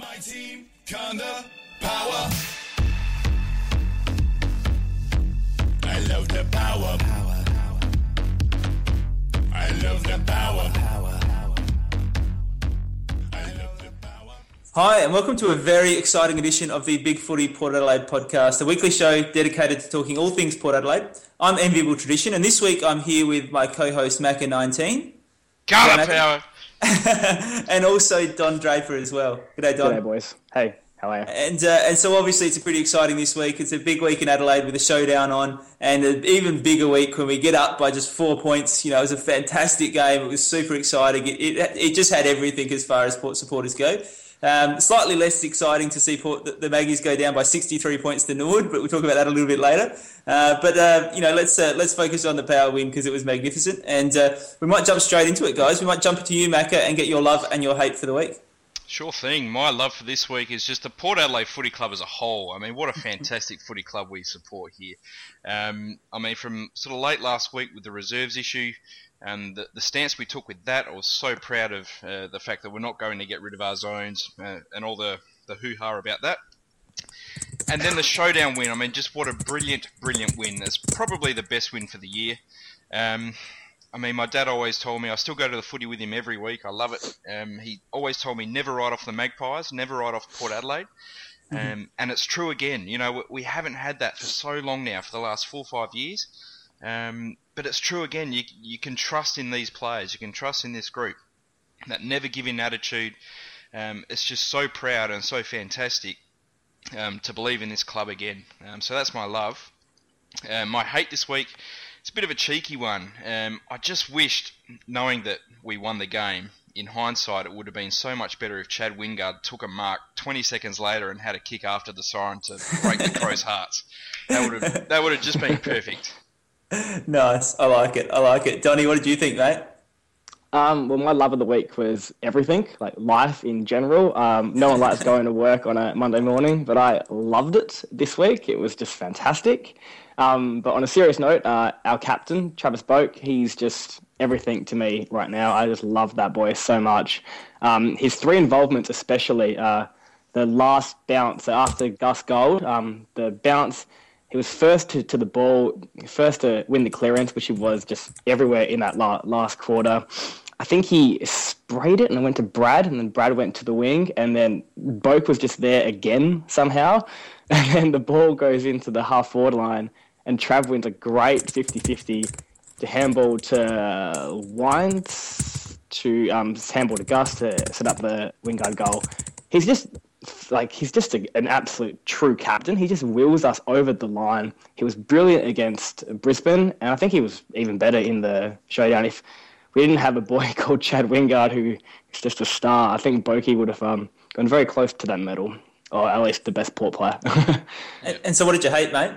My team, kinda power. I love the power. I love the power. I love the power. Hi, and welcome to a very exciting edition of the Big Footy Port Adelaide podcast, a weekly show dedicated to talking all things Port Adelaide. I'm Enviable Tradition, and this week I'm here with my co-host Macca19 Got Macca? power. and also Don Draper as well. G'day, Don. G'day, boys. Hey, how are you? And uh, and so obviously it's a pretty exciting this week. It's a big week in Adelaide with a showdown on, and an even bigger week when we get up by just four points. You know, it was a fantastic game. It was super exciting. It, it, it just had everything as far as Port supporters go. Um, slightly less exciting to see Port, the, the Maggies go down by 63 points to Norwood, but we'll talk about that a little bit later. Uh, but uh, you know, let's uh, let's focus on the power win because it was magnificent, and uh, we might jump straight into it, guys. We might jump into you, Macca, and get your love and your hate for the week. Sure thing. My love for this week is just the Port Adelaide Footy Club as a whole. I mean, what a fantastic footy club we support here. Um, I mean, from sort of late last week with the reserves issue and the, the stance we took with that, I was so proud of uh, the fact that we're not going to get rid of our zones uh, and all the, the hoo ha about that. And then the showdown win. I mean, just what a brilliant, brilliant win. It's probably the best win for the year. Um, I mean, my dad always told me I still go to the footy with him every week. I love it. Um, he always told me never write off the Magpies, never write off Port Adelaide. Um, and it's true again. You know, we- we haven't had that for so long now, for the last four or five years. Um, but it's true again. You you can trust in these players. You can trust in this group. That never give in attitude. Um, it's just so proud and so fantastic um, to believe in this club again. Um, so that's my love. Uh, my hate this week, it's a bit of a cheeky one. Um, I just wished, knowing that we won the game, in hindsight, it would have been so much better if Chad Wingard took a mark 20 seconds later and had a kick after the siren to break the Crows' hearts. That would have that would have just been perfect. Nice. I like it. I like it. Donny, what did you think, mate? Um, well, my love of the week was everything, like life in general. Um, no one likes going to work on a Monday morning, but I loved it this week. It was just fantastic. Um, but on a serious note, uh, our captain, Travis Boak, he's just everything to me right now. I just love that boy so much. Um, his three involvements, especially uh, the last bounce after Gus Gold, um, the bounce he was first to, to the ball, first to win the clearance, which he was just everywhere in that la- last quarter. I think he sprayed it and it went to Brad, and then Brad went to the wing, and then Boak was just there again somehow. And then the ball goes into the half forward line, and Trav wins a great 50 50 to handball to Wines, to um, handball to Gus to set up the Wingard goal. He's just like he's just a, an absolute true captain. He just wheels us over the line. He was brilliant against Brisbane, and I think he was even better in the showdown. If we didn't have a boy called Chad Wingard who is just a star, I think Boki would have um, gone very close to that medal, or at least the best port player. And, and so, what did you hate, mate?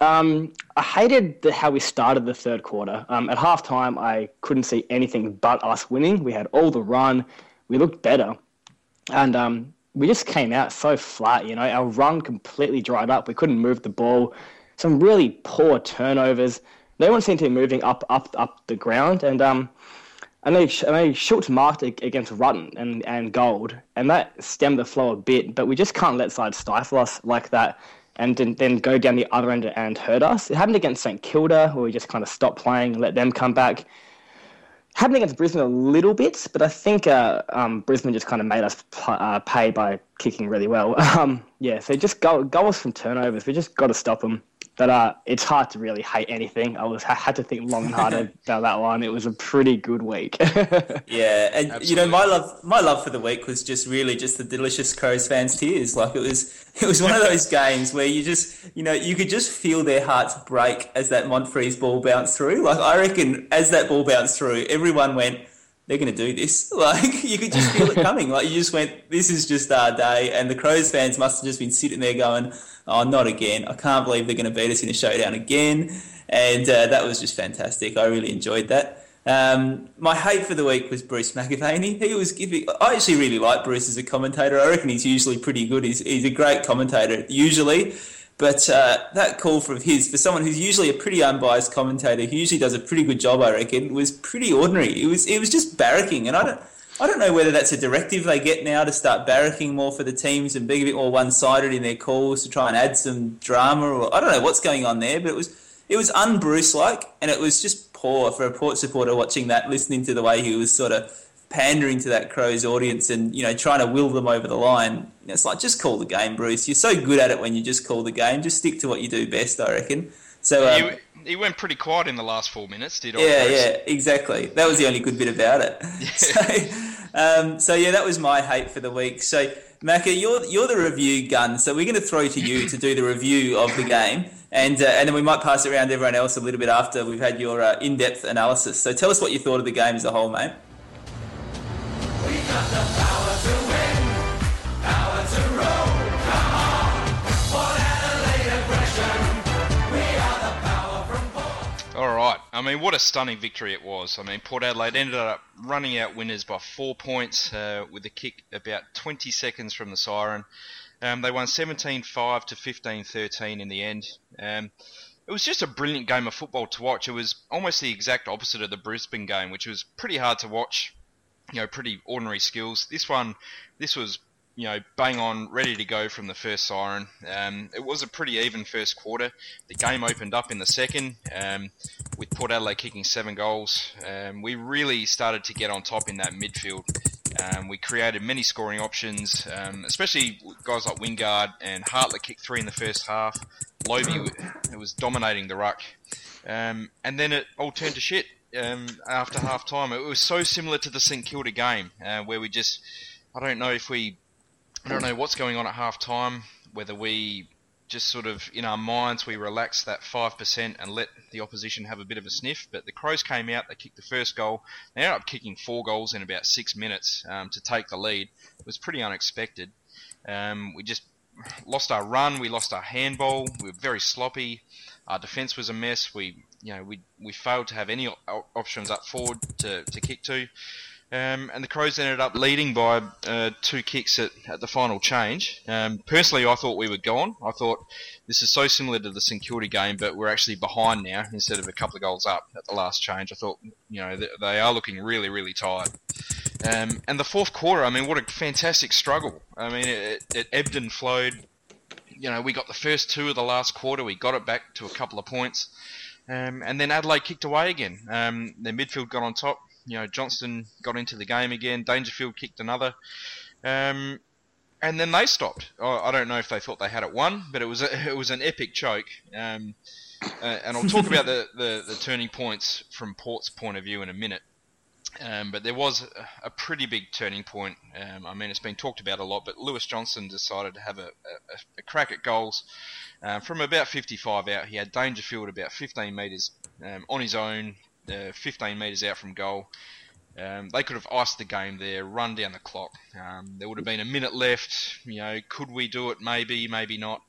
Um, I hated the, how we started the third quarter. Um, at halftime, I couldn't see anything but us winning. We had all the run. We looked better. And um, we just came out so flat, you know. Our run completely dried up. We couldn't move the ball. Some really poor turnovers. No one seemed to be moving up, up, up the ground. And um, I know, I know Schulz marked against Rutten and, and Gold, and that stemmed the flow a bit. But we just can't let sides stifle us like that and then, go down the other end and hurt us. It happened against St Kilda, where we just kind of stopped playing and let them come back. Happened against Brisbane a little bit, but I think uh, um, Brisbane just kind of made us uh, pay by kicking really well. Um, yeah, so just go, goals from turnovers. We just got to stop them. But uh, it's hard to really hate anything. I was I had to think long and hard about that one. It was a pretty good week. Yeah, and you know my love, my love for the week was just really just the delicious Crows fans' tears. Like it was, it was one of those games where you just, you know, you could just feel their hearts break as that Monfries ball bounced through. Like I reckon, as that ball bounced through, everyone went, "They're going to do this." Like you could just feel it coming. Like you just went, "This is just our day." And the Crows fans must have just been sitting there going, "Oh, not again! I can't believe they're going to beat us in a showdown again." And uh, that was just fantastic. I really enjoyed that. Um, my hate for the week was Bruce McAvaney. He was giving. I actually really like Bruce as a commentator. I reckon he's usually pretty good. He's, he's a great commentator usually, but uh, that call from his for someone who's usually a pretty unbiased commentator, who usually does a pretty good job, I reckon, was pretty ordinary. It was it was just barracking, and I don't. I don't know whether that's a directive they get now to start barracking more for the teams and being a bit more one-sided in their calls to try and add some drama, or I don't know what's going on there. But it was it was un-Bruce-like, and it was just poor for a Port supporter watching that, listening to the way he was sort of pandering to that Crows audience and you know trying to will them over the line. It's like just call the game, Bruce. You're so good at it when you just call the game. Just stick to what you do best, I reckon. So um, he, he went pretty quiet in the last four minutes, did yeah, Bruce? yeah, exactly. That was the only good bit about it. So, um, so yeah, that was my hate for the week. So Macca, you're you're the review gun. So we're going to throw to you to do the review of the game, and uh, and then we might pass it around to everyone else a little bit after we've had your uh, in-depth analysis. So tell us what you thought of the game as a whole, mate. All right. I mean, what a stunning victory it was. I mean, Port Adelaide ended up running out winners by four points uh, with a kick about 20 seconds from the siren. Um, they won 17-5 to 15-13 in the end. Um, it was just a brilliant game of football to watch. It was almost the exact opposite of the Brisbane game, which was pretty hard to watch. You know, pretty ordinary skills. This one, this was you know, bang on, ready to go from the first siren. Um, it was a pretty even first quarter. The game opened up in the second, um, with Port Adelaide kicking seven goals. Um, we really started to get on top in that midfield. Um, we created many scoring options, um, especially guys like Wingard and Hartlett kicked three in the first half. Lobbe was dominating the ruck. Um, and then it all turned to shit after half time. It was so similar to the St Kilda game, uh, where we just, I don't know if we I don't know what's going on at half time, whether we just sort of in our minds we relax that 5% and let the opposition have a bit of a sniff. But the Crows came out, they kicked the first goal. They ended up kicking four goals in about six minutes um, to take the lead. It was pretty unexpected. Um, we just lost our run, we lost our handball, we were very sloppy. Our defence was a mess. We, you know, we we failed to have any op- options up forward to, to kick to. Um, and the Crows ended up leading by uh, two kicks at, at, the final change. Um, personally, I thought we were gone. I thought this is so similar to the St Kilda game, but we're actually behind now instead of a couple of goals up at the last change. I thought, you know, they, they are looking really, really tired. Um, and the fourth quarter, I mean, what a fantastic struggle. I mean, it, it ebbed and flowed. You know, we got the first two of the last quarter. We got it back to a couple of points. Um, and then Adelaide kicked away again. Um, their midfield got on top you know, Johnston got into the game again. Dangerfield kicked another. Um, and then they stopped. I don't know if they thought they had it won, but it was a, it was an epic choke. Um, uh, and I'll talk about the, the, the, turning points from Port's point of view in a minute. Um, but there was a, pretty big turning point. Um, I mean, it's been talked about a lot, but Lewis Johnson decided to have a, a, a crack at goals uh, from about 55 out. He had Dangerfield about 15 metres um, on his own, uh, 15 metres out from goal. Um, they could have iced the game there, run down the clock. Um, there would have been a minute left. You know, could we do it? Maybe, maybe not.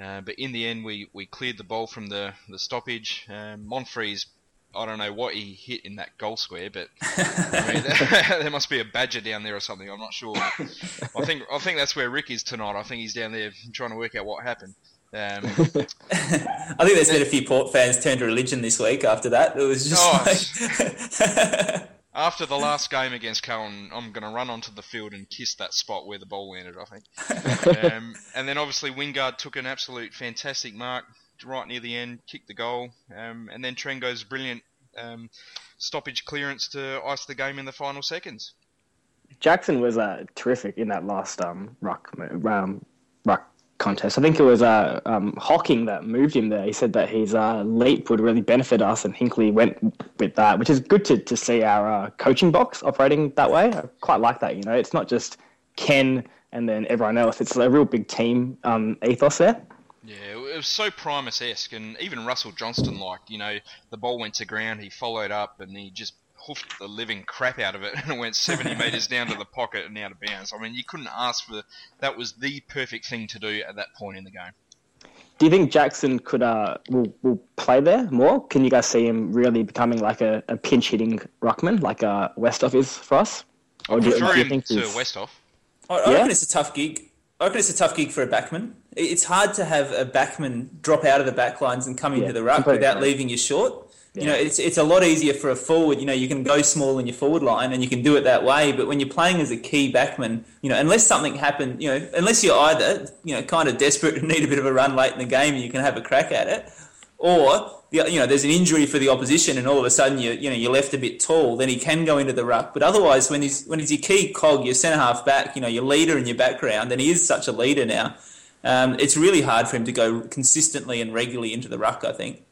Uh, but in the end, we, we cleared the ball from the, the stoppage. Um, Monfries, I don't know what he hit in that goal square, but I mean, there must be a badger down there or something. I'm not sure. I think I think that's where Rick is tonight. I think he's down there trying to work out what happened. Um, I think there's been a few Port fans turned to religion this week after that. It was just oh, like... after the last game against Cowan, I'm going to run onto the field and kiss that spot where the ball landed. I think. um, and then obviously Wingard took an absolute fantastic mark right near the end, kicked the goal, um, and then Trengo's brilliant um, stoppage clearance to ice the game in the final seconds. Jackson was uh, terrific in that last um, ruck um, ruck contest. I think it was uh, um, Hocking that moved him there. He said that his uh, leap would really benefit us, and Hinkley went with that, which is good to, to see our uh, coaching box operating that way. I quite like that. You know, it's not just Ken and then everyone else. It's a real big team um, ethos there. Yeah, it was so Primus esque, and even Russell Johnston, like you know, the ball went to ground, he followed up, and he just hoofed the living crap out of it and it went 70 metres down to the pocket and out of bounds. I mean, you couldn't ask for that was the perfect thing to do at that point in the game. Do you think Jackson could uh will, will play there more? Can you guys see him really becoming like a, a pinch hitting ruckman like uh, Westhoff is for us? Or do, do you think to he's... Westhoff? I, I yeah? reckon it's a tough gig. I reckon it's a tough gig for a backman. It's hard to have a backman drop out of the backlines and come into the ruck without leaving you short. You know, it's it's a lot easier for a forward. You know, you can go small in your forward line and you can do it that way. But when you're playing as a key backman, you know, unless something happened, you know, unless you're either you know kind of desperate and need a bit of a run late in the game and you can have a crack at it, or you know, there's an injury for the opposition and all of a sudden you you know you're left a bit tall, then he can go into the ruck. But otherwise, when he's when he's your key cog, your centre half back, you know, your leader in your background, and he is such a leader now. Um, it's really hard for him to go consistently and regularly into the ruck. I think.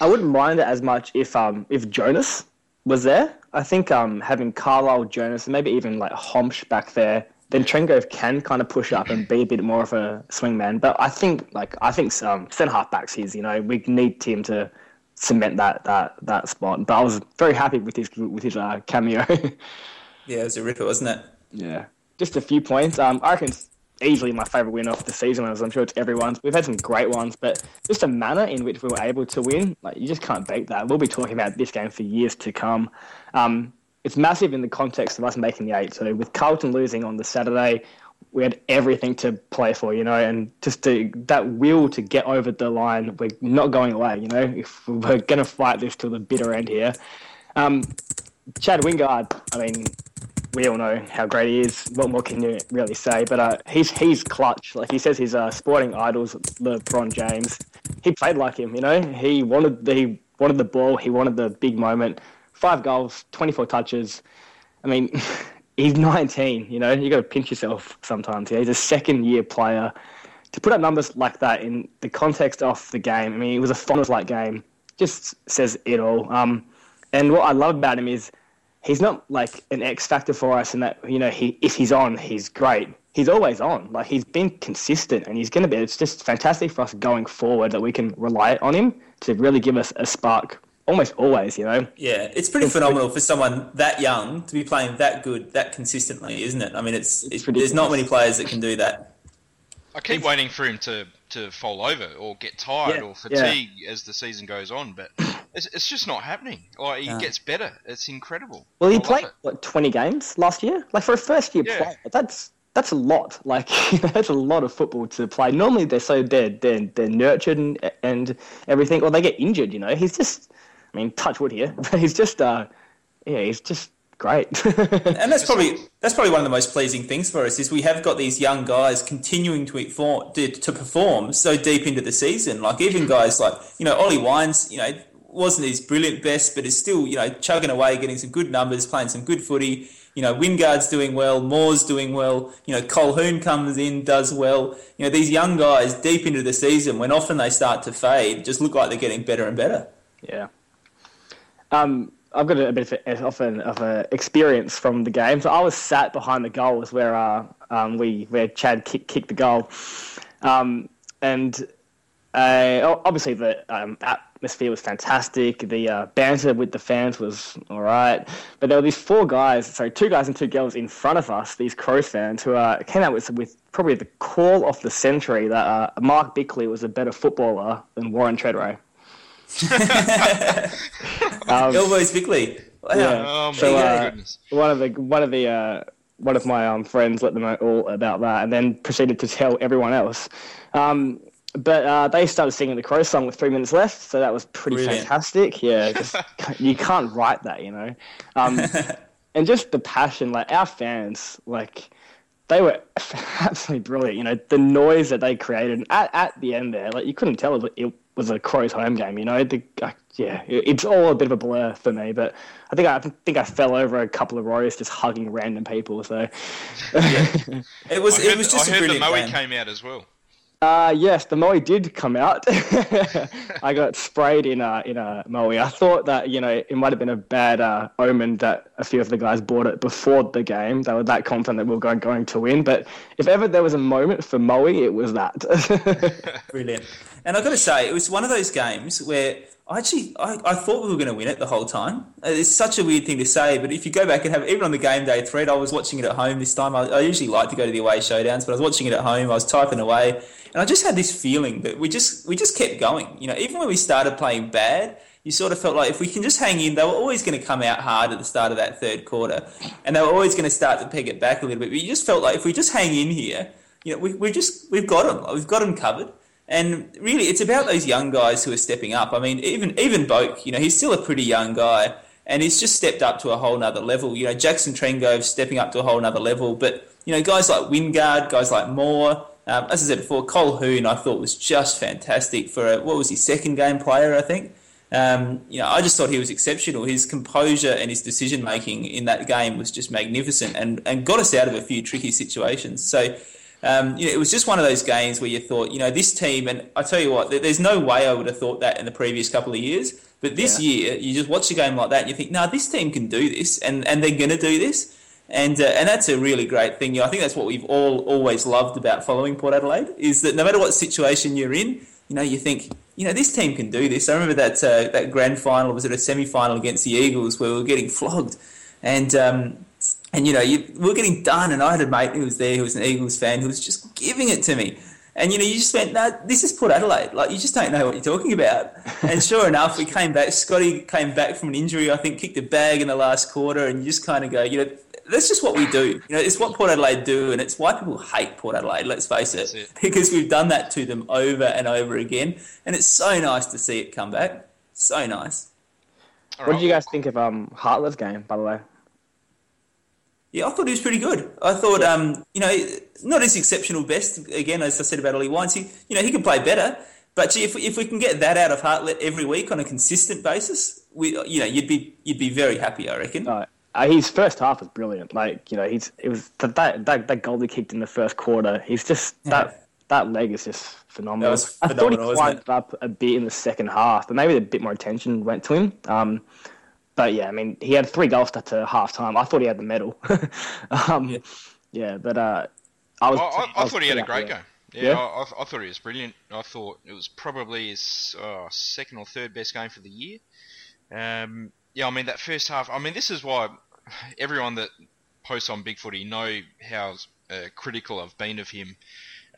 I wouldn't mind it as much if um if Jonas was there. I think um having Carlile, Jonas, and maybe even like Hombsch back there, then Trengove can kind of push up and be a bit more of a swingman. But I think like I think um centre half backs his. You know we need Tim to cement that that that spot. But I was very happy with his with his uh, cameo. Yeah, it was a ripper, wasn't it? Yeah. Just a few points. Um, I reckon it's easily my favourite win of the season, as I'm sure it's everyone's. We've had some great ones, but just the manner in which we were able to win, like you just can't beat that. We'll be talking about this game for years to come. Um, it's massive in the context of us making the eight. So with Carlton losing on the Saturday, we had everything to play for, you know, and just to, that will to get over the line. We're not going away, you know. If we're going to fight this till the bitter end here. Um, Chad Wingard, I mean, we all know how great he is. What more can you really say? But uh, he's he's clutch. Like he says, his uh, sporting idols, LeBron James. He played like him. You know, he wanted the, he wanted the ball. He wanted the big moment. Five goals, twenty four touches. I mean, he's nineteen. You know, you got to pinch yourself sometimes. Yeah, he's a second year player. To put up numbers like that in the context of the game, I mean, it was a finals like game. Just says it all. Um, and what I love about him is he's not like an X factor for us in that you know he if he's on he's great. He's always on. Like he's been consistent and he's going to be. It's just fantastic for us going forward that we can rely on him to really give us a spark almost always. You know. Yeah, it's pretty phenomenal for someone that young to be playing that good, that consistently, isn't it? I mean, it's, it's there's not many players that can do that. I keep waiting for him to, to fall over or get tired Yeah, or fatigue as the season goes on, but it's, it's just not happening. Like he No. gets better. It's incredible. Well, he I played what twenty games last year. Like for a first year Yeah. player, that's that's a lot. Like that's a lot of football to play. Normally they're so they're they're, they're nurtured and, and everything, or they get injured. You know, he's just. I mean, touch wood here, but he's just. uh Yeah, he's just great. And that's probably that's probably one of the most pleasing things for us is we have got these young guys continuing to perform, to, to perform so deep into the season. Like even guys like you know Ollie Wines, you know wasn't his brilliant best, but is still you know chugging away, getting some good numbers, playing some good footy. You know Wingard's doing well, Moore's doing well. You know Colquhoun comes in, does well. You know these young guys deep into the season, when often they start to fade, just look like they're getting better and better. Yeah. Um, I've got a bit of, a, of, an, of a experience from the game. So I was sat behind the goal, was where uh, um, we where Chad kick, kicked the goal, um, and uh, obviously the um, atmosphere was fantastic. The uh, banter with the fans was all right, but there were these four guys, sorry, two guys and two girls in front of us, these Crows fans, who uh, came out with with probably the call of the century that uh, Mark Bickley was a better footballer than Warren Tredrea. Um, Elbows quickly. Wow. Yeah. Oh my So, uh, goodness. one of the one of the uh, one of my um, friends let them know all about that, and then proceeded to tell everyone else. Um, but uh, they started singing the Crow song with three minutes left, so that was pretty Brilliant. fantastic. Yeah, just, you can't write that, you know. Um, and just the passion, like our fans, like they were absolutely brilliant. You know, the noise that they created at, at the end there, like you couldn't tell it, it was a Crows home game. You know, the, uh, yeah, it's all a bit of a blur for me. But I think I, I think I fell over a couple of Warriors just hugging random people. So, It was I it heard, was I just a heard the brilliant Moe game. came out as well. Uh, yes, the Moe did come out. I got sprayed in a in a Moe. I thought that you know it might have been a bad uh, omen that a few of the guys bought it before the game. They were that confident that we were going, going to win. But if ever there was a moment for Moe, it was that. Brilliant. And I've got to say, it was one of those games where I actually I, I thought we were going to win it the whole time. It's such a weird thing to say, but if you go back and have even on the game day thread, I was watching it at home this time. I, I usually like to go to the away showdowns, but I was watching it at home. I was typing away, and I just had this feeling that we just we just kept going. You know, even when we started playing bad. You sort of felt like if we can just hang in, they were always going to come out hard at the start of that third quarter, and they were always going to start to peg it back a little bit. But you just felt like if we just hang in here, you know, we we just we've got them, we've got them covered. And really, it's about those young guys who are stepping up. I mean, even even Boak, you know, he's still a pretty young guy, and he's just stepped up to a whole nother level. You know, Jackson Trengove stepping up to a whole nother level. But you know, guys like Wingard, guys like Moore, um, as I said before, Colquhoun I thought was just fantastic for a, what was his second game player, I think. Um, you know, I just thought he was exceptional. His composure and his decision making in that game was just magnificent, and, and got us out of a few tricky situations. So, um, you know, it was just one of those games where you thought, you know, this team, and I tell you what, there's no way I would have thought that in the previous couple of years. But this yeah. year, you just watch a game like that, and you think, no, nah, this team can do this, and, and they're going to do this. And, uh, and that's a really great thing. You know, I think that's what we've all always loved about following Port Adelaide is that no matter what situation you're in, you know, you think, you know, this team can do this. I remember that uh, that grand final was it a semi final against the Eagles where we were getting flogged, and um, and you know, you, we were getting done, and I had a mate who was there who was an Eagles fan who was just giving it to me. And you know, you just went, no, this is Port Adelaide. Like you just don't know what you're talking about. And sure enough, we came back. Scotty came back from an injury. I think kicked a bag in the last quarter, and you just kind of go, you know, that's just what we do. You know, it's what Port Adelaide do, and it's why people hate Port Adelaide. Let's face it, it, because we've done that to them over and over again, and it's so nice to see it come back. So nice. what did you guys think of um, Hartlett's game, by the way? Yeah, I thought he was pretty good. I thought, um, you know, not his exceptional best. Again, as I said about Ollie Wines, he, you know, he can play better. But gee, if, if we can get that out of Hartlett every week on a consistent basis, we, you know, you'd be you'd be very happy, I reckon. Uh, his first half was brilliant. Like you know, he's it was that that that goal he kicked in the first quarter. He's just that that leg is just phenomenal. phenomenal I thought he climbed up a bit in the second half, but maybe a bit more attention went to him. Um, but yeah, I mean, he had three goals to half time. I thought he had the medal. um, yeah. yeah. but uh, I was. I, I, I was thought he had a great game. Yeah, yeah? I, I, thought he was brilliant. I thought it was probably his uh, second or third best game for the year. Um, yeah, I mean that first half. I mean, this is why everyone that posts on Big Footy know how uh, critical I've been of him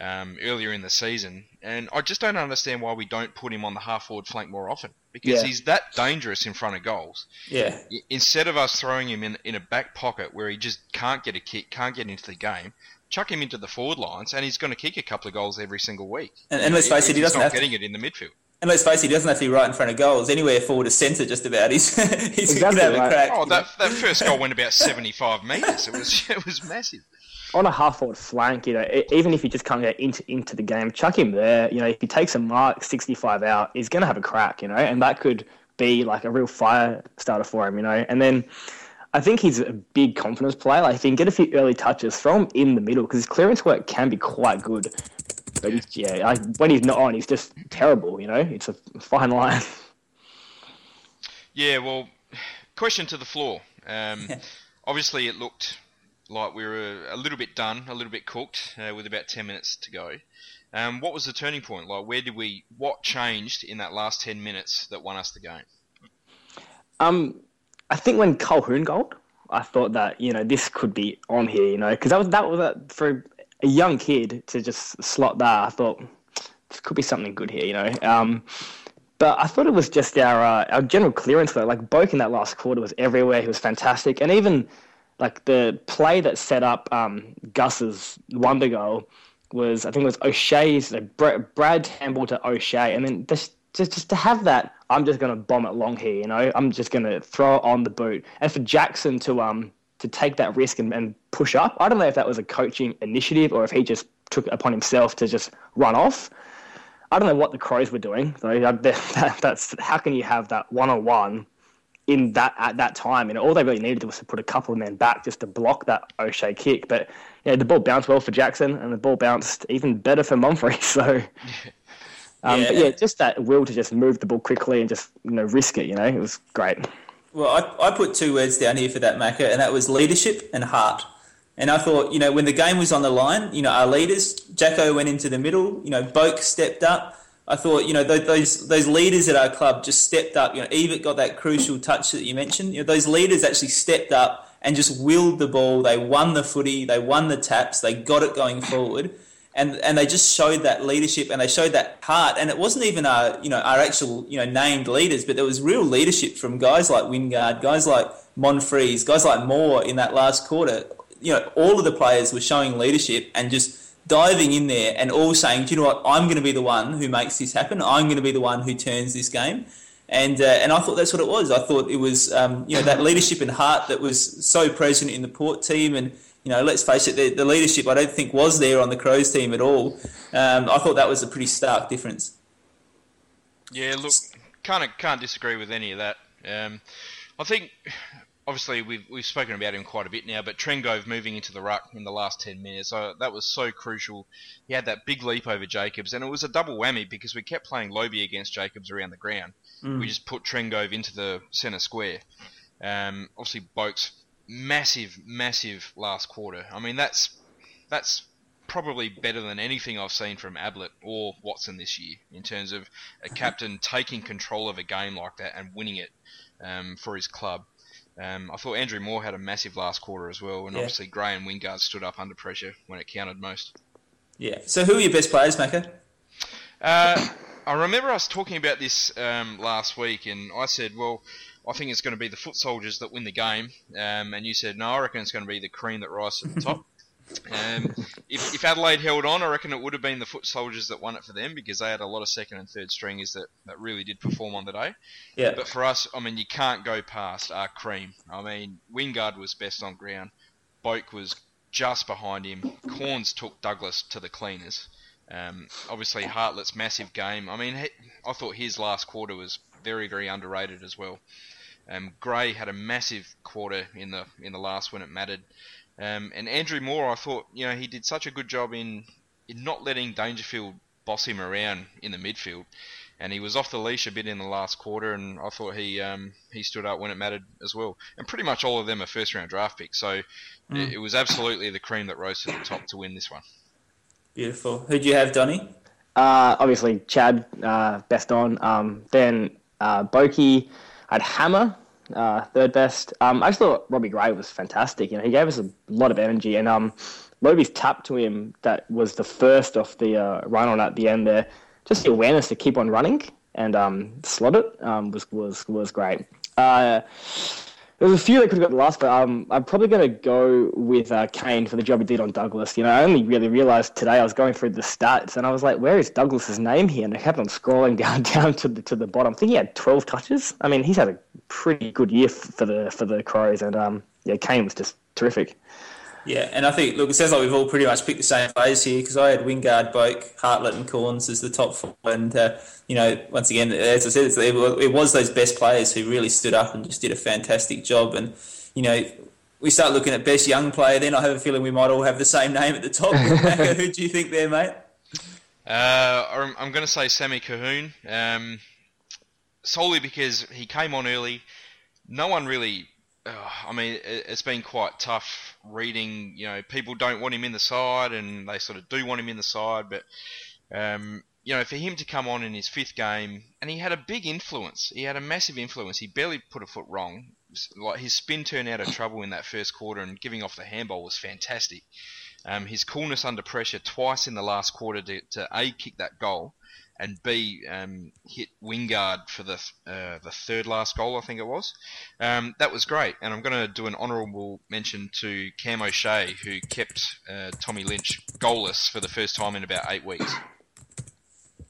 um, earlier in the season, and I just don't understand why we don't put him on the half forward flank more often because yeah. he's that dangerous in front of goals. Yeah. Instead of us throwing him in in a back pocket where he just can't get a kick, can't get into the game, chuck him into the forward lines, and he's going to kick a couple of goals every single week. And, and let's face it, he doesn't not have getting to... it in the midfield. And let's face it, he doesn't have to be right in front of goals. Anywhere forward to centre, just about. He's he's exactly have right. a crack. Oh, that, that first goal went about seventy-five metres. It was it was massive. On a half forward flank, you know, even if he just can't get into into the game, chuck him there. You know, if he takes a mark sixty-five out, he's going to have a crack. You know, and that could be like a real fire starter for him. You know, and then. I think he's a big confidence player. Like, if he can get a few early touches, throw him in the middle because his clearance work can be quite good. But he's, yeah, I, when he's not on, he's just terrible. You know, it's a fine line. Yeah, well, question to the floor. Um, obviously, it looked like we were a little bit done, a little bit cooked, uh, with about ten minutes to go. Um, what was the turning point? Like, where did we? What changed in that last ten minutes that won us the game? Um, I think when Colquhoun gold, I thought that you know this could be on here, you know, because that was that was a, for a young kid to just slot that, I thought this could be something good here, you know. Um, but I thought it was just our uh, our general clearance though. Like Boak in that last quarter was everywhere. He was fantastic, and even like the play that set up um, Gus's wonder goal was I think it was O'Shea's Brad handball to O'Shea, and then just just just to have that, I'm just gonna bomb it long here. You know, I'm just gonna throw it on the boot, and for Jackson to um to take that risk and, and push up. I don't know if that was a coaching initiative or if he just took it upon himself to just run off. I don't know what the Crows were doing. So that, that's how can you have that one on one in that at that time? And all they really needed was to put a couple of men back just to block that O'Shea kick. But yeah, the ball bounced well for Jackson, and the ball bounced even better for Monfries. So. Um, yeah. But yeah, just that will to just move the ball quickly and just you know risk it. You know, it was great. Well, I, I put two words down here for that, Macca, and that was leadership and heart. And I thought, you know, when the game was on the line, you know, our leaders, Jacko went into the middle, you know, Boak stepped up. I thought, you know, those those leaders at our club just stepped up. You know, Ebert got that crucial touch that you mentioned. You know, those leaders actually stepped up and just willed the ball. They won the footy. They won the taps. They got it going forward and and they just showed that leadership and they showed that heart. And it wasn't even our you know our actual you know named leaders, but there was real leadership from guys like Wingard, guys like Monfries, guys like Moore in that last quarter. You know, all of the players were showing leadership and just diving in there and all saying, do you know what, I'm going to be the one who makes this happen. I'm going to be the one who turns this game. And, uh, and I thought that's what it was. I thought it was um, you know that leadership and heart that was so present in the Port team, and you know let's face it, the, the leadership I don't think was there on the Crows team at all. Um, I thought that was a pretty stark difference. Yeah, look, can't can't disagree with any of that. Um, I think obviously we've we've spoken about him quite a bit now, but Trengove moving into the ruck in the last ten minutes, so that was so crucial. He had that big leap over Jacobs, and it was a double whammy because we kept playing Lobie against Jacobs around the ground. We just put Trengove into the centre square. Um, obviously, Boak's massive, massive last quarter. I mean, that's that's probably better than anything I've seen from Ablett or Watson this year in terms of a captain taking control of a game like that and winning it um, for his club. Um, I thought Andrew Moore had a massive last quarter as well, and Yeah. obviously Gray and Wingard stood up under pressure when it counted most. Yeah. So who are your best players, Macca? Uh, I remember us talking about this um, last week, and I said, well, I think it's going to be the foot soldiers that win the game, um, and you said, no, I reckon it's going to be the cream that rises to the top. Um, if, if Adelaide held on, I reckon it would have been the foot soldiers that won it for them because they had a lot of second and third stringers that, that really did perform on the day. Yeah. But for us, I mean, you can't go past our cream. I mean, Wingard was best on ground. Boak was just behind him. Cornes took Douglas to the cleaners. Um, obviously, Hartlett's massive game. I mean, he, I thought his last quarter was very, very underrated as well. Um, Gray had a massive quarter in the in the last when it mattered. Um, and Andrew Moore, I thought, you know, he did such a good job in, in not letting Dangerfield boss him around in the midfield. And he was off the leash a bit in the last quarter, and I thought he um, he stood up when it mattered as well. And pretty much all of them are first round draft picks, so it, it was absolutely the cream that rose to the top to win this one. Beautiful. Who do you have, Donny? Uh, obviously, Chad, uh, best on. Um, then uh, Boki, I had Hammer, uh, third best. Um, I just thought Robbie Gray was fantastic. You know, he gave us a lot of energy, and um, Lobie's tap to him that was the first off the uh, run on at the end there. Just the awareness to keep on running and um, slot it um, was was was great. Uh, there was a few that could have got the last, but um, I'm probably going to go with uh, Kane for the job he did on Douglas. You know, I only really realised today I was going through the stats and I was like, where is Douglas's name here? And I kept on scrolling down down to the to the bottom. I think he had 12 touches. I mean, he's had a pretty good year for the for the Crows, and um, yeah, Kane was just terrific. Yeah, and I think look, it sounds like we've all pretty much picked the same players here because I had Wingard, Boak, Hartlett, and Cornes as the top four, and uh, you know, once again, as I said, it, was those best players who really stood up and just did a fantastic job, and you know. We start looking at best young player. Then I have a feeling we might all have the same name at the top. Macca, Who do you think there, mate? Uh, I'm, I'm going to say Sammy Colquhoun, um, solely because he came on early. No one really. I mean, it, it's been quite tough reading. You know, people don't want him in the side, and they sort of do want him in the side. But um, you know, for him to come on in his fifth game, and he had a big influence. He had a massive influence. He barely put a foot wrong. Like his spin turn out of trouble in that first quarter, and giving off the handball was fantastic. Um, his coolness under pressure twice in the last quarter to, to a kick that goal, and b um, hit Wingard for the uh, the third last goal I think it was. Um, that was great, and I'm going to do an honourable mention to Cam O'Shea who kept uh, Tommy Lynch goalless for the first time in about eight weeks.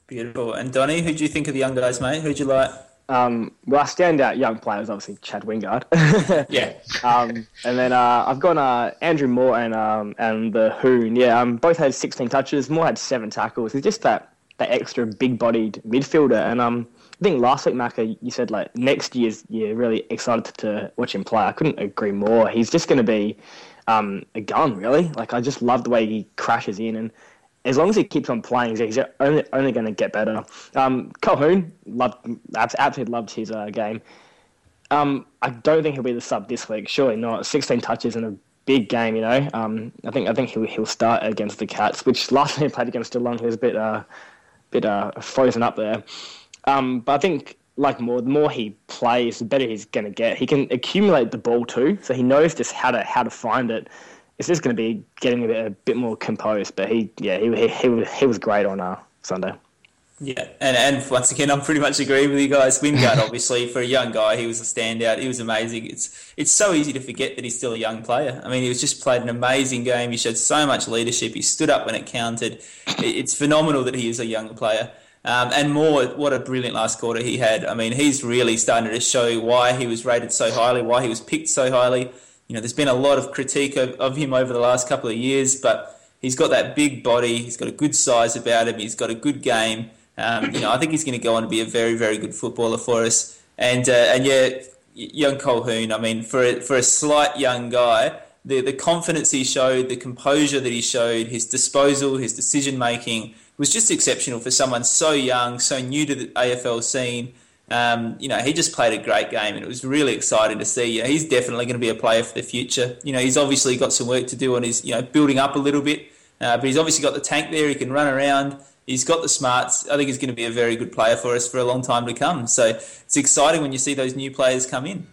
Beautiful. And Donny, who do you think of the young guys, mate? Who'd you like? Um, well, our standout young player is obviously Chad Wingard. Yeah. um, and then uh, I've got uh, Andrew Moore and um, and the Hoon. Yeah, um, both had 16 touches. Moore had seven tackles. He's just that that extra big-bodied midfielder. And um, I think last week, Macca, you said like next year's you're really excited to watch him play. I couldn't agree more. He's just going to be um, a gun, really. Like I just love the way he crashes in and. As long as he keeps on playing, he's only only going to get better. Um, Colquhoun loved, absolutely loved his uh, game. Um, I don't think he'll be the sub this week. Surely not. 16 touches in a big game, you know. Um, I think I think he'll he'll start against the Cats, which last time he played against Geelong, he was a bit uh, bit uh, frozen up there. Um, but I think like more, the more he plays, the better he's going to get. He can accumulate the ball too, so he knows just how to how to find it. It's just going to be getting a bit, a bit more composed. But he, yeah, he he, he, was, he was great on uh, Sunday. Yeah, and, and once again, I'm pretty much agreeing with you guys. Wingard, obviously, for a young guy, he was a standout. He was amazing. It's it's so easy to forget that he's still a young player. I mean, he was just played an amazing game. He showed so much leadership. He stood up when it counted. It's phenomenal that he is a young player. Um, and more, what a brilliant last quarter he had. I mean, he's really starting to show why he was rated so highly, why he was picked so highly. You know, there's been a lot of critique of, of him over the last couple of years, but he's got that big body. He's got a good size about him. He's got a good game. Um, you know, I think he's going to go on to be a very, very good footballer for us. And uh, and yeah, young Colquhoun. I mean, for a, for a slight young guy, the the confidence he showed, the composure that he showed, his disposal, his decision making was just exceptional for someone so young, so new to the AFL scene. Um, you know, he just played a great game, and it was really exciting to see. You know, he's definitely going to be a player for the future. You know, he's obviously got some work to do on his, you know, building up a little bit, uh, but he's obviously got the tank there. He can run around he's got the smarts. I think he's going to be a very good player for us for a long time to come. So it's exciting when you see those new players come in.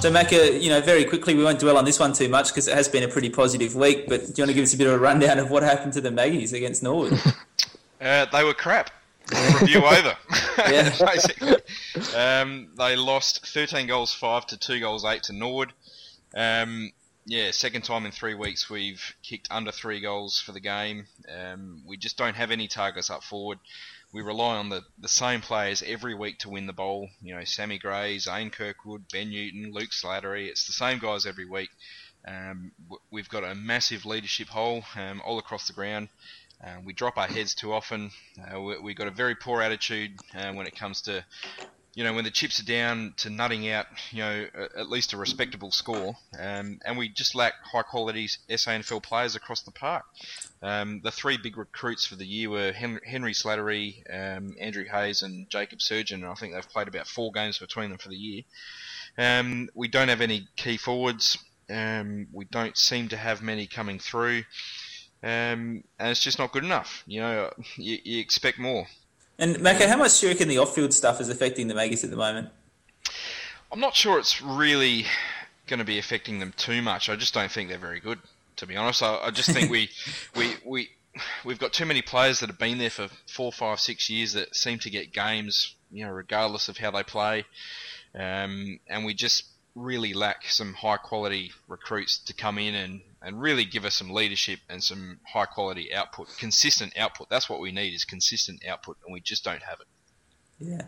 So Macca, you know, very quickly, we won't dwell on this one too much because it has been a pretty positive week. But do you want to give us a bit of a rundown of what happened to the Maggies against Norwood? Uh, they were crap. Review over. Yeah. Basically, um, they lost 13 goals five to two goals eight to Norwood. Um, yeah, second time in three weeks we've kicked under three goals for the game. Um, we just don't have any targets up forward. We rely on the, the same players every week to win the bowl. You know, Sammy Gray, Zane Kirkwood, Ben Newton, Luke Slattery. It's the same guys every week. Um, we've got a massive leadership hole um, all across the ground. Uh, we drop our heads too often. Uh, we, we've got a very poor attitude uh, when it comes to, you know, when the chips are down to nutting out, you know, at least a respectable score. Um, and we just lack high quality SANFL players across the park. Um, the three big recruits for the year were Henry, Henry Slattery, um, Andrew Hayes, and Jacob Surgeon. And I think they've played about four games between them for the year. Um, we don't have any key forwards. Um, we don't seem to have many coming through um, and it's just not good enough. You know, you, you expect more. and Macca, how much do you reckon the off-field stuff is affecting the Maggies at the moment? I'm not sure it's really going to be affecting them too much. I just don't think they're very good, to be honest. I, I just think we, we, we, we've got too many players that have been there for four, five, six years that seem to get games, you know, regardless of how they play. Um, and we just really lack some high quality recruits to come in and, and really give us some leadership and some high quality output, consistent output. That's what we need is consistent output, and we just don't have it. Yeah.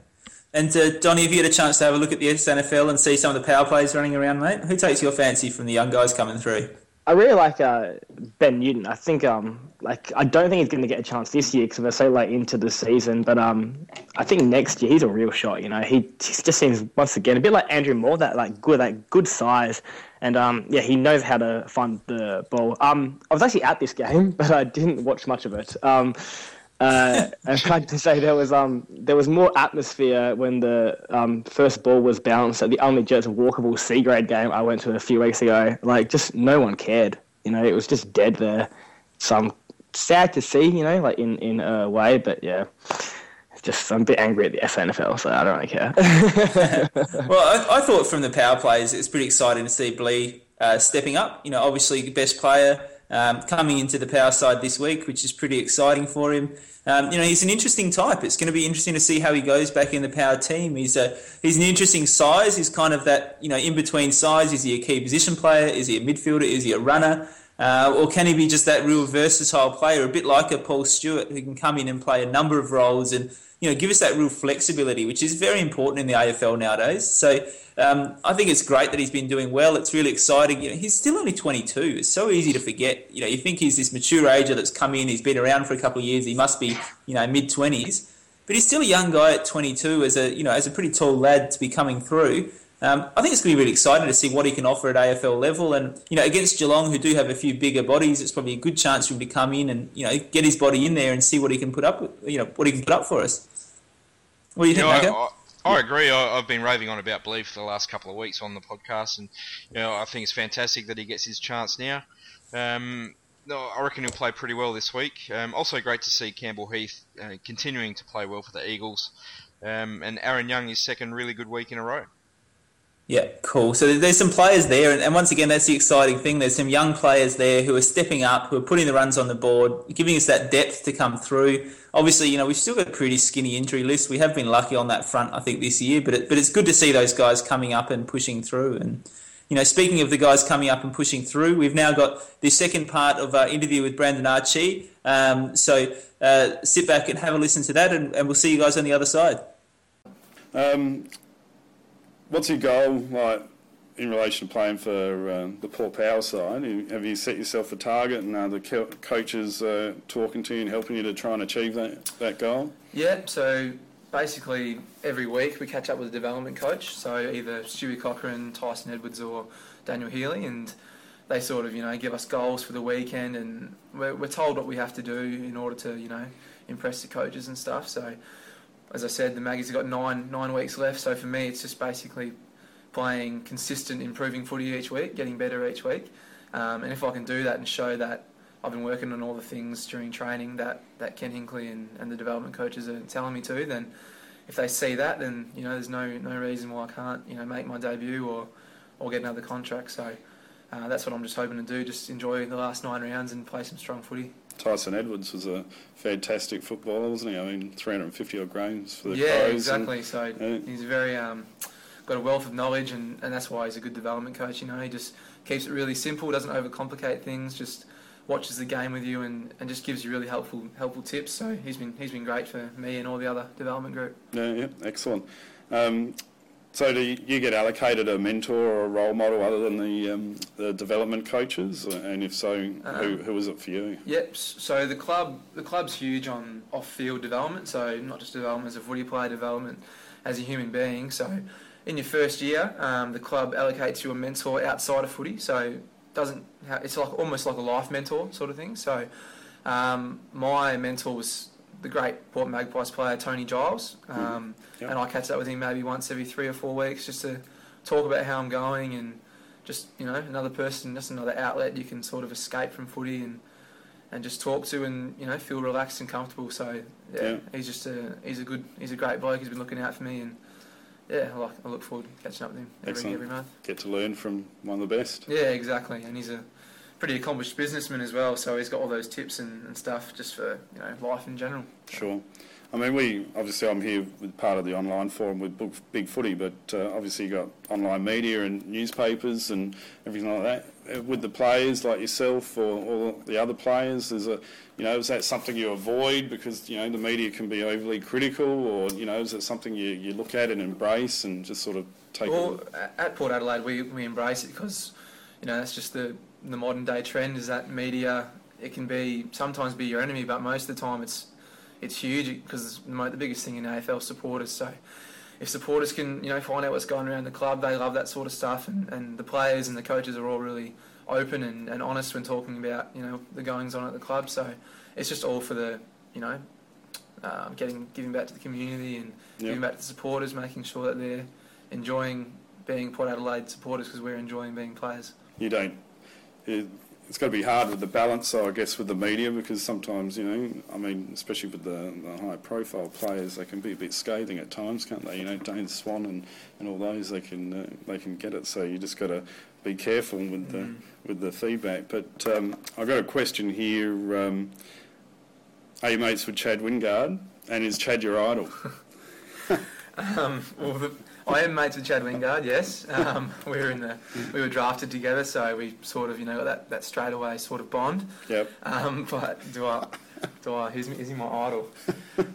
And uh, Donny, have you had a chance to have a look at the SANFL and see some of the power plays running around, mate? Who takes your fancy from the young guys coming through? I really like uh, Ben Newton. I think um like I don't think he's going to get a chance this year because we're so late into the season. But um I think next year he's a real shot. You know, he, he just seems once again a bit like Andrew Moore, that like good that good size, and um yeah he knows how to find the ball. Um I was actually at this game, but I didn't watch much of it. Um. Uh, and I have to say there was um there was more atmosphere when the um first ball was bounced at the only Jets walkable C grade game I went to a few weeks ago. Like just no one cared. You know, it was just dead there. So I'm sad to see, you know, like in, in a way, but yeah. Just I'm a bit angry at the SANFL, so I don't really care. Well, I, I thought from the power plays, it's pretty exciting to see Blee uh, stepping up. You know, obviously the best player um, coming into the power side this week, which is pretty exciting for him. Um, you know, he's an interesting type. It's going to be interesting to see how he goes back in the power team. He's a he's an interesting size. He's kind of that you know in between size. Is he a key position player? Is he a midfielder? Is he a runner? Uh, or can he be just that real versatile player, a bit like a Paul Stewart, who can come in and play a number of roles and you know give us that real flexibility, which is very important in the AFL nowadays. So um, I think it's great that he's been doing well. It's really exciting. You know, he's still only 22. It's so easy to forget. You know, you think he's this mature ager that's come in. He's been around for a couple of years. He must be you know mid 20s, but he's still a young guy at 22 as a you know as a pretty tall lad to be coming through. Um, I think it's going to be really exciting to see what he can offer at AFL level, and you know against Geelong, who do have a few bigger bodies, it's probably a good chance for him to come in and you know get his body in there and see what he can put up. with- You know what he can put up for us. What do you You think, know? I, I, I agree. I, I've been raving on about Belief for the last couple of weeks on the podcast, and you know I think it's fantastic that he gets his chance now. Um, no, I reckon he'll play pretty well this week. Um, also great to see Campbell Heath uh, continuing to play well for the Eagles, um, and Aaron Young his second really good week in a row. Yeah, cool. So there's some players there, and, once again, that's the exciting thing. There's some young players there who are stepping up, who are putting the runs on the board, giving us that depth to come through. Obviously, you know we've still got a pretty skinny injury list. We have been lucky on that front, I think, this year. But it, but it's good to see those guys coming up and pushing through. And you know, speaking of the guys coming up and pushing through, we've now got the second part of our interview with Brandon Archie. Um, so uh, sit back and have a listen to that, and, and we'll see you guys on the other side. Um, what's your goal like in relation to playing for um, the Port Power side? Have you set yourself a target, and are the co- coaches uh, talking to you and helping you to try and achieve that, that goal? Yeah, so basically every week we catch up with a development coach, so either Stewie Cochrane, Tyson Edwards, or Daniel Healy, and they sort of you know give us goals for the weekend, and we're, we're told what we have to do in order to you know impress the coaches and stuff. So as I said, the Maggies have got nine nine weeks left, so for me it's just basically playing consistent, improving footy each week, getting better each week, um, and if I can do that and show that I've been working on all the things during training that, that Ken Hinkley and, and the development coaches are telling me to, then if they see that, then you know there's no no reason why I can't you know make my debut or or get another contract. So uh, that's what I'm just hoping to do. Just enjoy the last nine rounds and play some strong footy. Tyson Edwards was a fantastic footballer, wasn't he? I mean, 350 odd games for the yeah, Crows. exactly. So Yeah. he's very um, got a wealth of knowledge, and, and that's why he's a good development coach. You know, he just keeps it really simple, doesn't overcomplicate things, just watches the game with you, and, and just gives you really helpful helpful tips. So he's been he's been great for me and all the other development group. Yeah, yeah, excellent. Um, so do you, get allocated a mentor or a role model other than the, um, the development coaches? And if so, who, Um, who was it for you? Yep. So the club, the club's huge on off-field development. So not just development as a footy player, development as a human being. So in your first year, um, the club allocates you a mentor outside of footy. So doesn't ha- it's like almost like a life mentor sort of thing. So um, my mentor was the great Port Magpies player Tony Giles, um, Yep. and I catch up with him maybe once every three or four weeks just to talk about how I'm going and just you know another person, just another outlet you can sort of escape from footy and and just talk to and you know feel relaxed and comfortable. So yeah, Yeah. he's just a he's a good he's a great bloke. He's been looking out for me and yeah, I, like, I look forward to catching up with him every Excellent. every month. Get to learn from one of the best. Yeah, exactly. And he's a pretty accomplished businessman as well. So he's got all those tips and, and stuff just for you know life in general. Sure. I mean, we obviously I'm here with part of the online forum with Big Footy, but uh, obviously you got online media and newspapers and everything like that. Uh, With the players like yourself or, or the other players, is a you know is that something you avoid because you know the media can be overly critical, or you know is it something you, you look at and embrace and just sort of take? Well, at Port Adelaide, we, we embrace it because, you know, that's just the, the modern day trend is that media, it can be, sometimes be your enemy, but most of the time it's it's huge because the, biggest thing in AFL is supporters. So if supporters can, you know, find out what's going around the club, they love that sort of stuff and, and the players and the coaches are all really open and, and honest when talking about, you know, the goings on at the club. So it's just all for the, you know, um, getting giving back to the community and Yeah. giving back to the supporters, making sure that they're enjoying being Port Adelaide supporters because we're enjoying being players. you don't. It, it's got to be hard with the balance, so I guess with the media, because sometimes you know, I mean, especially with the, the high-profile players, they can be a bit scathing at times, can't they? You know, Dane Swan and, and all those, they can uh, they can get it. So you just got to be careful with the with the feedback. But um, I've got a question here. Um, are you mates with Chad Wingard? And is Chad your idol? Um, well, the, I am mates with Chad Wingard. Yes, um, we were in the we were drafted together, so we sort of you know got that that straightaway sort of bond. Yep. Um, but do I do I is, is he my idol?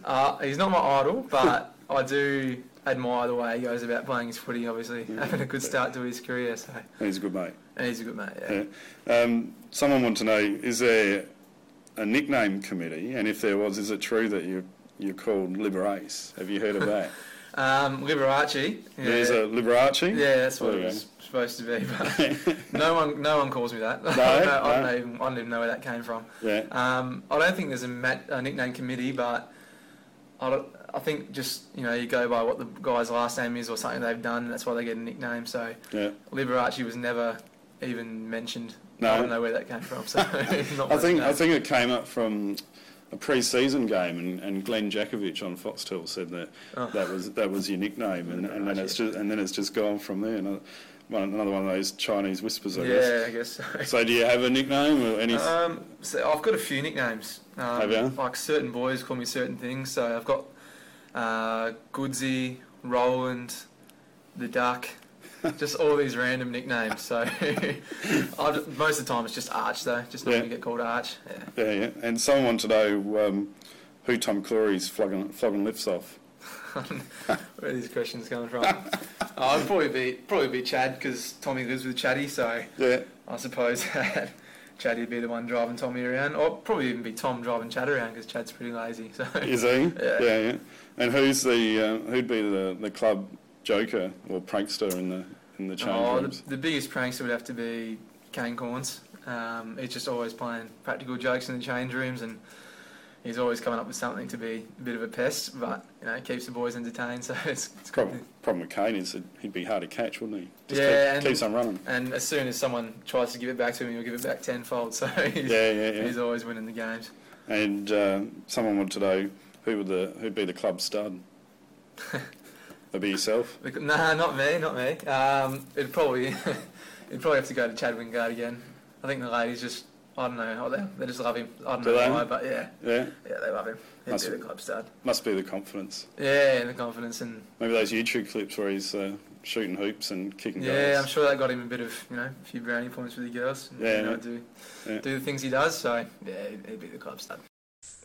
Uh, he's not my idol, but I do admire the way he goes about playing his footy. Obviously, having a good start to his career. So He's a good mate. and he's a good mate. Yeah. Yeah. Um, someone want to know: is there a nickname committee? And if there was, is it true that you you're called Liberace? Have you heard of that? Um, Liberace. Yeah. There's a Liberace. Yeah, that's what it was supposed to be. But no one, no one calls me that. I, No, don't, know- I, don't even, I don't even know where that came from. Yeah. Um, I don't think there's a, mat, a nickname committee, but I, I think just you know you go by what the guy's last name is or something they've done. That's why they get a nickname. So Yeah. Liberace was never even mentioned. No. I don't know where that came from. So not I think. I think it came up from a pre-season game, and, and Glen Jakovich on Foxtel said that that was that was your nickname, and, and then it's just and then it's just gone from there. Another one, another one of those Chinese whispers, I guess. Yeah, I guess so. So do you have a nickname or any? Um, so I've got a few nicknames. Um, Have you? Like certain boys call me certain things. So I've got uh, Goodsy, Roland, the Duck, just all these random nicknames. So I, most of the time it's just Arch though. Just not Yeah. to get called Arch. Yeah. yeah, yeah. And someone wanted to know um, who Tom Clurey's flogging, flogging lifts off. Where are these questions coming from? oh, I'd probably be probably be Chad because Tommy lives with Chatty. So Yeah. I suppose Chatty'd be the one driving Tommy around, or probably even be Tom driving Chad around because Chad's pretty lazy. So Is he? Yeah. yeah, yeah. And who's the uh, who'd be the, the club joker or prankster in the in the change Oh, rooms? the, the biggest prankster would have to be Kane Cornes. Um, he's just always playing practical jokes in the change rooms, and he's always coming up with something to be a bit of a pest, but you know, it keeps the boys entertained. So it's, it's good. Problem, problem with Kane is that he'd be hard to catch, wouldn't he? Just Yeah, keep- and- keeps on running. And as soon as someone tries to give it back to him, he'll give it back tenfold. So he's, Yeah, yeah, yeah. he's always winning the games. And uh, someone wanted to know who would the who'd be the club stud. That'd be yourself. Nah, not me, not me. Um, it'd probably it'd probably have to go to Chad Wingard again. I think the ladies just I don't know, they, they just love him. I don't Do know they? why, but yeah, Yeah, yeah, they love him. He'd Must- be the club stud. must be the confidence. Yeah, and the confidence and Maybe those YouTube clips where he's uh, shooting hoops and kicking yeah, I'm goals. sure that got him a bit of you know a few brownie points with the girls. And, Yeah, you know, do Yeah. do the things he does. So yeah, he'd- he'd be the club stud.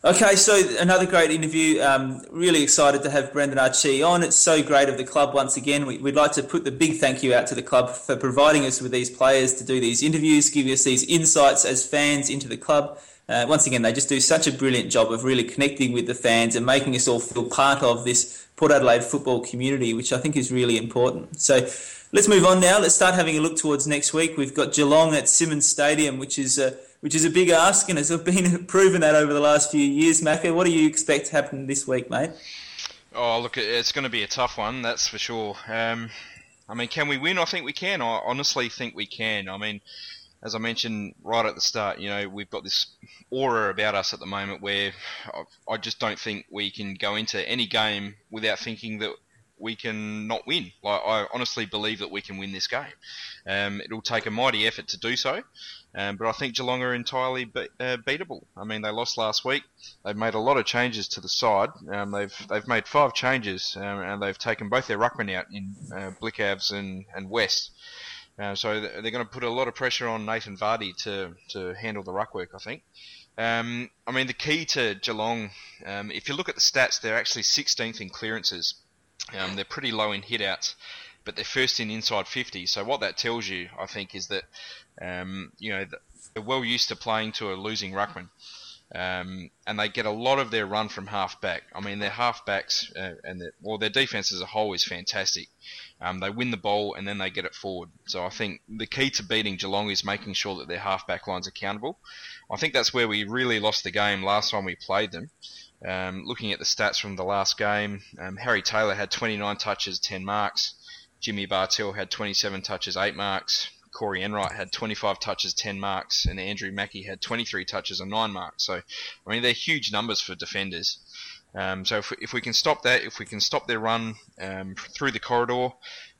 Okay, so another great interview. Um, really excited to have Brendan Archie on. It's so great of the club once again. We, we'd like to put the big thank you out to the club for providing us with these players to do these interviews, give us these insights as fans into the club. Uh, once again, they just do such a brilliant job of really connecting with the fans and making us all feel part of this Port Adelaide football community, which I think is really important. So let's move on now. Let's start having a look towards next week. We've got Geelong at Simonds Stadium, which is a which is a big ask, and has been proven that over the last few years. Macca, what do you expect to happen this week, mate? Oh, look, it's going to be a tough one, that's for sure. Um, I mean, can we win? I think we can. I honestly think we can. I mean, as I mentioned right at the start, you know, we've got this aura about us at the moment where I just don't think we can go into any game without thinking that we can not win. Like, I honestly believe that we can win this game. Um, it'll take a mighty effort to do so, um, but I think Geelong are entirely be- uh, beatable. I mean, they lost last week. They've made a lot of changes to the side. Um, they've they've made five changes, um, and they've taken both their ruckmen out in uh, Blicavs and and West. Uh, so they're going to put a lot of pressure on Nathan Vardy to to handle the ruck work. I think. Um, I mean, the key to Geelong, um, if you look at the stats, they're actually 16th in clearances. Um, they're pretty low in hitouts, but they're first in inside 50. So what that tells you, I think, is that um, you know they're well used to playing to a losing ruckman. Um, and they get a lot of their run from half back. I mean, their half backs uh, and their, well, their defense as a whole is fantastic. Um, they win the ball and then they get it forward. So I think the key to beating Geelong is making sure that their half back line's accountable. I think that's where we really lost the game last time we played them. Um, looking at the stats from the last game, um, Harry Taylor had 29 touches, 10 marks. Jimmy Bartel had 27 touches, 8 marks. Corey Enright had 25 touches, 10 marks, and Andrew Mackie had 23 touches and 9 marks. So, I mean, they're huge numbers for defenders. Um, so if we, if we can stop that, if we can stop their run um, through the corridor,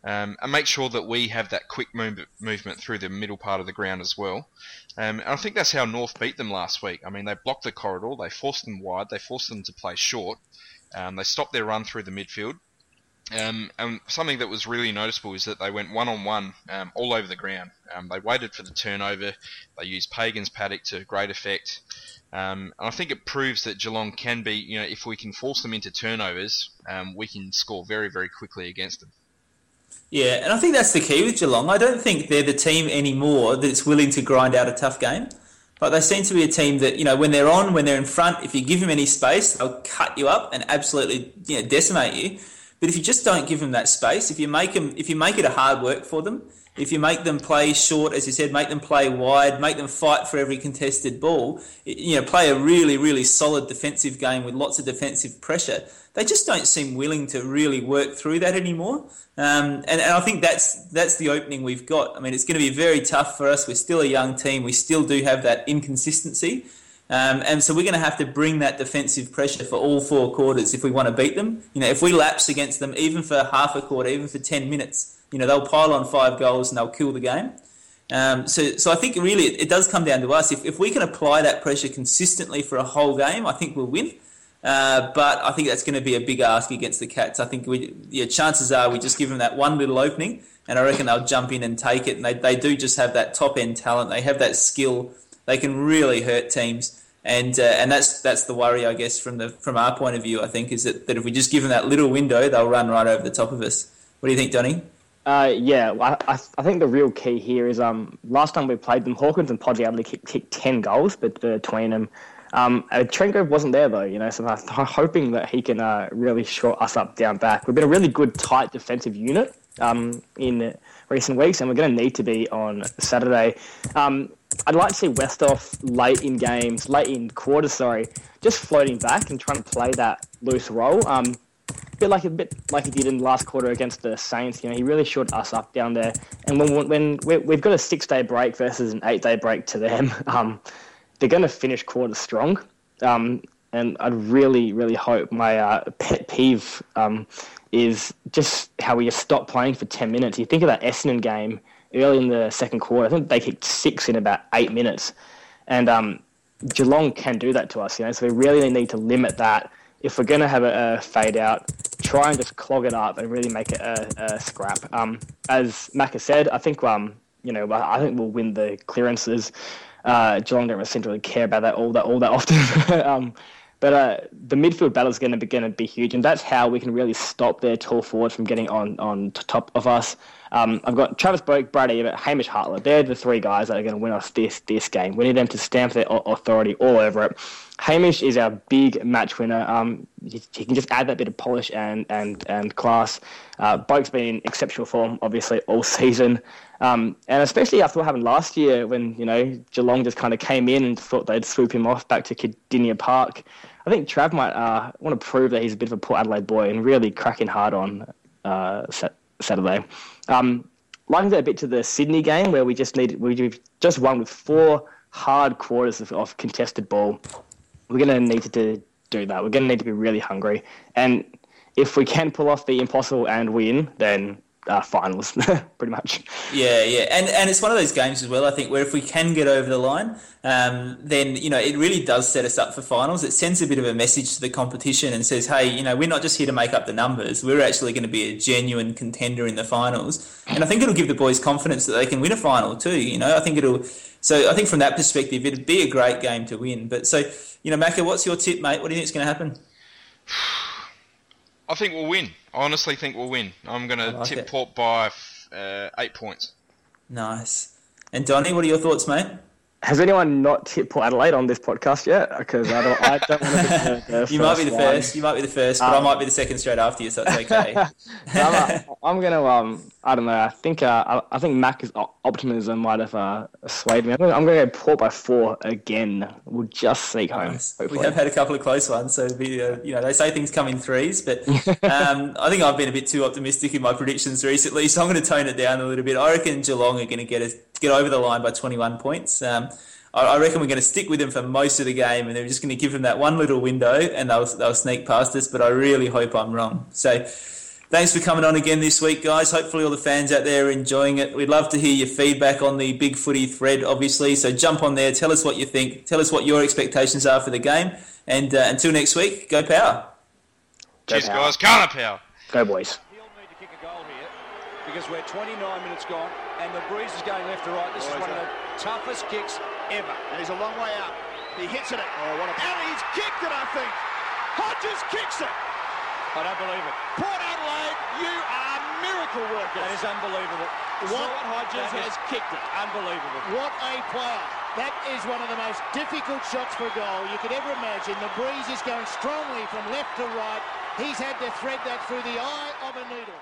um, and make sure that we have that quick move, movement through the middle part of the ground as well. Um, and I think that's how North beat them last week. I mean, they blocked the corridor, they forced them wide, they forced them to play short, um, they stopped their run through the midfield. Um, and something that was really noticeable is that they went one on one all over the ground. Um, they waited for the turnover. They used Pagan's paddock to great effect. Um, and I think it proves that Geelong can be, you know, if we can force them into turnovers, um, we can score very, very quickly against them. Yeah, and I think that's the key with Geelong. I don't think they're the team anymore that's willing to grind out a tough game. But they seem to be a team that, you know, when they're on, when they're in front, if you give them any space, they'll cut you up and absolutely you know, decimate you. But if you just don't give them that space, if you make them, if you make it a hard work for them, if you make them play short, as you said, make them play wide, make them fight for every contested ball, you know, play a really, really solid defensive game with lots of defensive pressure. They just don't seem willing to really work through that anymore. Um, and, and I think that's that's the opening we've got. I mean, it's going to be very tough for us. We're still a young team. We still do have that inconsistency. Um, and so we're going to have to bring that defensive pressure for all four quarters if we want to beat them. You know, if we lapse against them, even for half a quarter, even for 10 minutes, you know, they'll pile on five goals and they'll kill the game. Um, so, so I think really it, it, does come down to us. If, if we can apply that pressure consistently for a whole game, I think we'll win. Uh, but I think that's going to be a big ask against the Cats. I think we, yeah, chances are we just give them that one little opening, and I reckon they'll jump in and take it. And they, they do just have that top end talent. They have that skill. They can really hurt teams. And, uh, and that's that's the worry, I guess, from the from our point of view. I think is that, that if we just give them that little window, they'll run right over the top of us. What do you think, Donny? Uh, yeah, I, I, think the real key here is um, last time we played them, Hawkins and Podgy able to kick, kick 10 goals but between them. Um, uh, wasn't there though, you know, so I'm hoping that he can uh, really short us up down back. We've been a really good, tight defensive unit um, in recent weeks, and we're going to need to be on Saturday. Um, I'd like to see Westhoff late in games, late in quarters, sorry, just floating back and trying to play that loose role. Um, bit like a bit like he did in the last quarter against the Saints. You know, he really shot us up down there. And when when we've got a six day break versus an eight day break to them, um, they're going to finish quarter strong. Um, and I'd really, really hope my uh, pet peeve um, is just how we just stop playing for 10 minutes. You think of that Essendon game early in the second quarter, I think they kicked six in about eight minutes. And um, Geelong can do that to us, you know, so we really need to limit that if we're going to have a, a, fade out, try and just clog it up and really make it a, a scrap. Um, as Mac has said, I think um, you know I think we'll win the clearances. Uh, Geelong don't seem to really care about that all that all that often. um, but uh, the midfield battle is going to be to be huge, and that's how we can really stop their tall forwards from getting on on top of us. Um, I've got Travis Boak, Brad Ebert, Hamish Hartlett. They're the three guys that are going to win us this this game. We need them to stamp their authority all over it. Hamish is our big match winner. Um, he, can just add that bit of polish and and and class. Uh, Boak's been in exceptional form, obviously, all season, um, and especially after what happened last year when you know Geelong just kind of came in and thought they'd swoop him off back to Kardinia Park. I think Trav might uh, want to prove that he's a bit of a Port Adelaide boy and really cracking hard on uh, Saturday. Um, liking that a bit to the Sydney game where we just need we've just won with four hard quarters of, of contested ball we're going to need to do that. We're going to need to be really hungry. And if we can pull off the impossible and win, then uh, finals, pretty much. Yeah, yeah, and and it's one of those games as well. I think where if we can get over the line, um, then you know it really does set us up for finals. It sends a bit of a message to the competition and says, hey, you know, we're not just here to make up the numbers. We're actually going to be a genuine contender in the finals. And I think it'll give the boys confidence that they can win a final too. You know, I think it'll. So I think from that perspective, it'd be a great game to win. But so you know, Macca, what's your tip, mate? What do you think is going to happen? I think we'll win. I honestly think we'll win. I'm going to like tip it. Port by uh, eight points. Nice. And Donny, what are your thoughts, mate? Has anyone not tipped Port Adelaide on this podcast yet? Because I don't, I don't want to be the, the You might be the one. first. You might be the first, but um, I might be the second straight after you, so it's okay. I'm, uh, I'm, gonna. Um, I don't know. I think. Uh, I, I think Mac's optimism might have uh, swayed me. I'm gonna, I'm gonna go Port by four again. We'll just sneak home. Nice. We have had a couple of close ones, so be, uh, you know they say things come in threes, but um, I think I've been a bit too optimistic in my predictions recently, so I'm going to tone it down a little bit. I reckon Geelong are going to get us get over the line by 21 points. Um, I, reckon we're going to stick with them for most of the game, and they're just going to give them that one little window, and they'll they'll sneak past us. But I really hope I'm wrong. So. Thanks for coming on again this week, guys. Hopefully, all the fans out there are enjoying it. We'd love to hear your feedback on the Big Footy thread, obviously. So jump on there, tell us what you think, tell us what your expectations are for the game. And uh, until next week, go power. Go Cheers, power. guys. Carter power. Go, boys. He'll need to kick a goal here because we're 29 minutes gone and the breeze is going left to right. This is one of the toughest kicks ever. And he's a long way out. He hits it. Oh, what a... And he's kicked it, I think. Hodges kicks it. I don't believe it. Port Adelaide, you are miracle workers. That is unbelievable. What Hodges has kicked it. Unbelievable. What a player. That is one of the most difficult shots for goal you could ever imagine. The breeze is going strongly from left to right. He's had to thread that through the eye of a needle.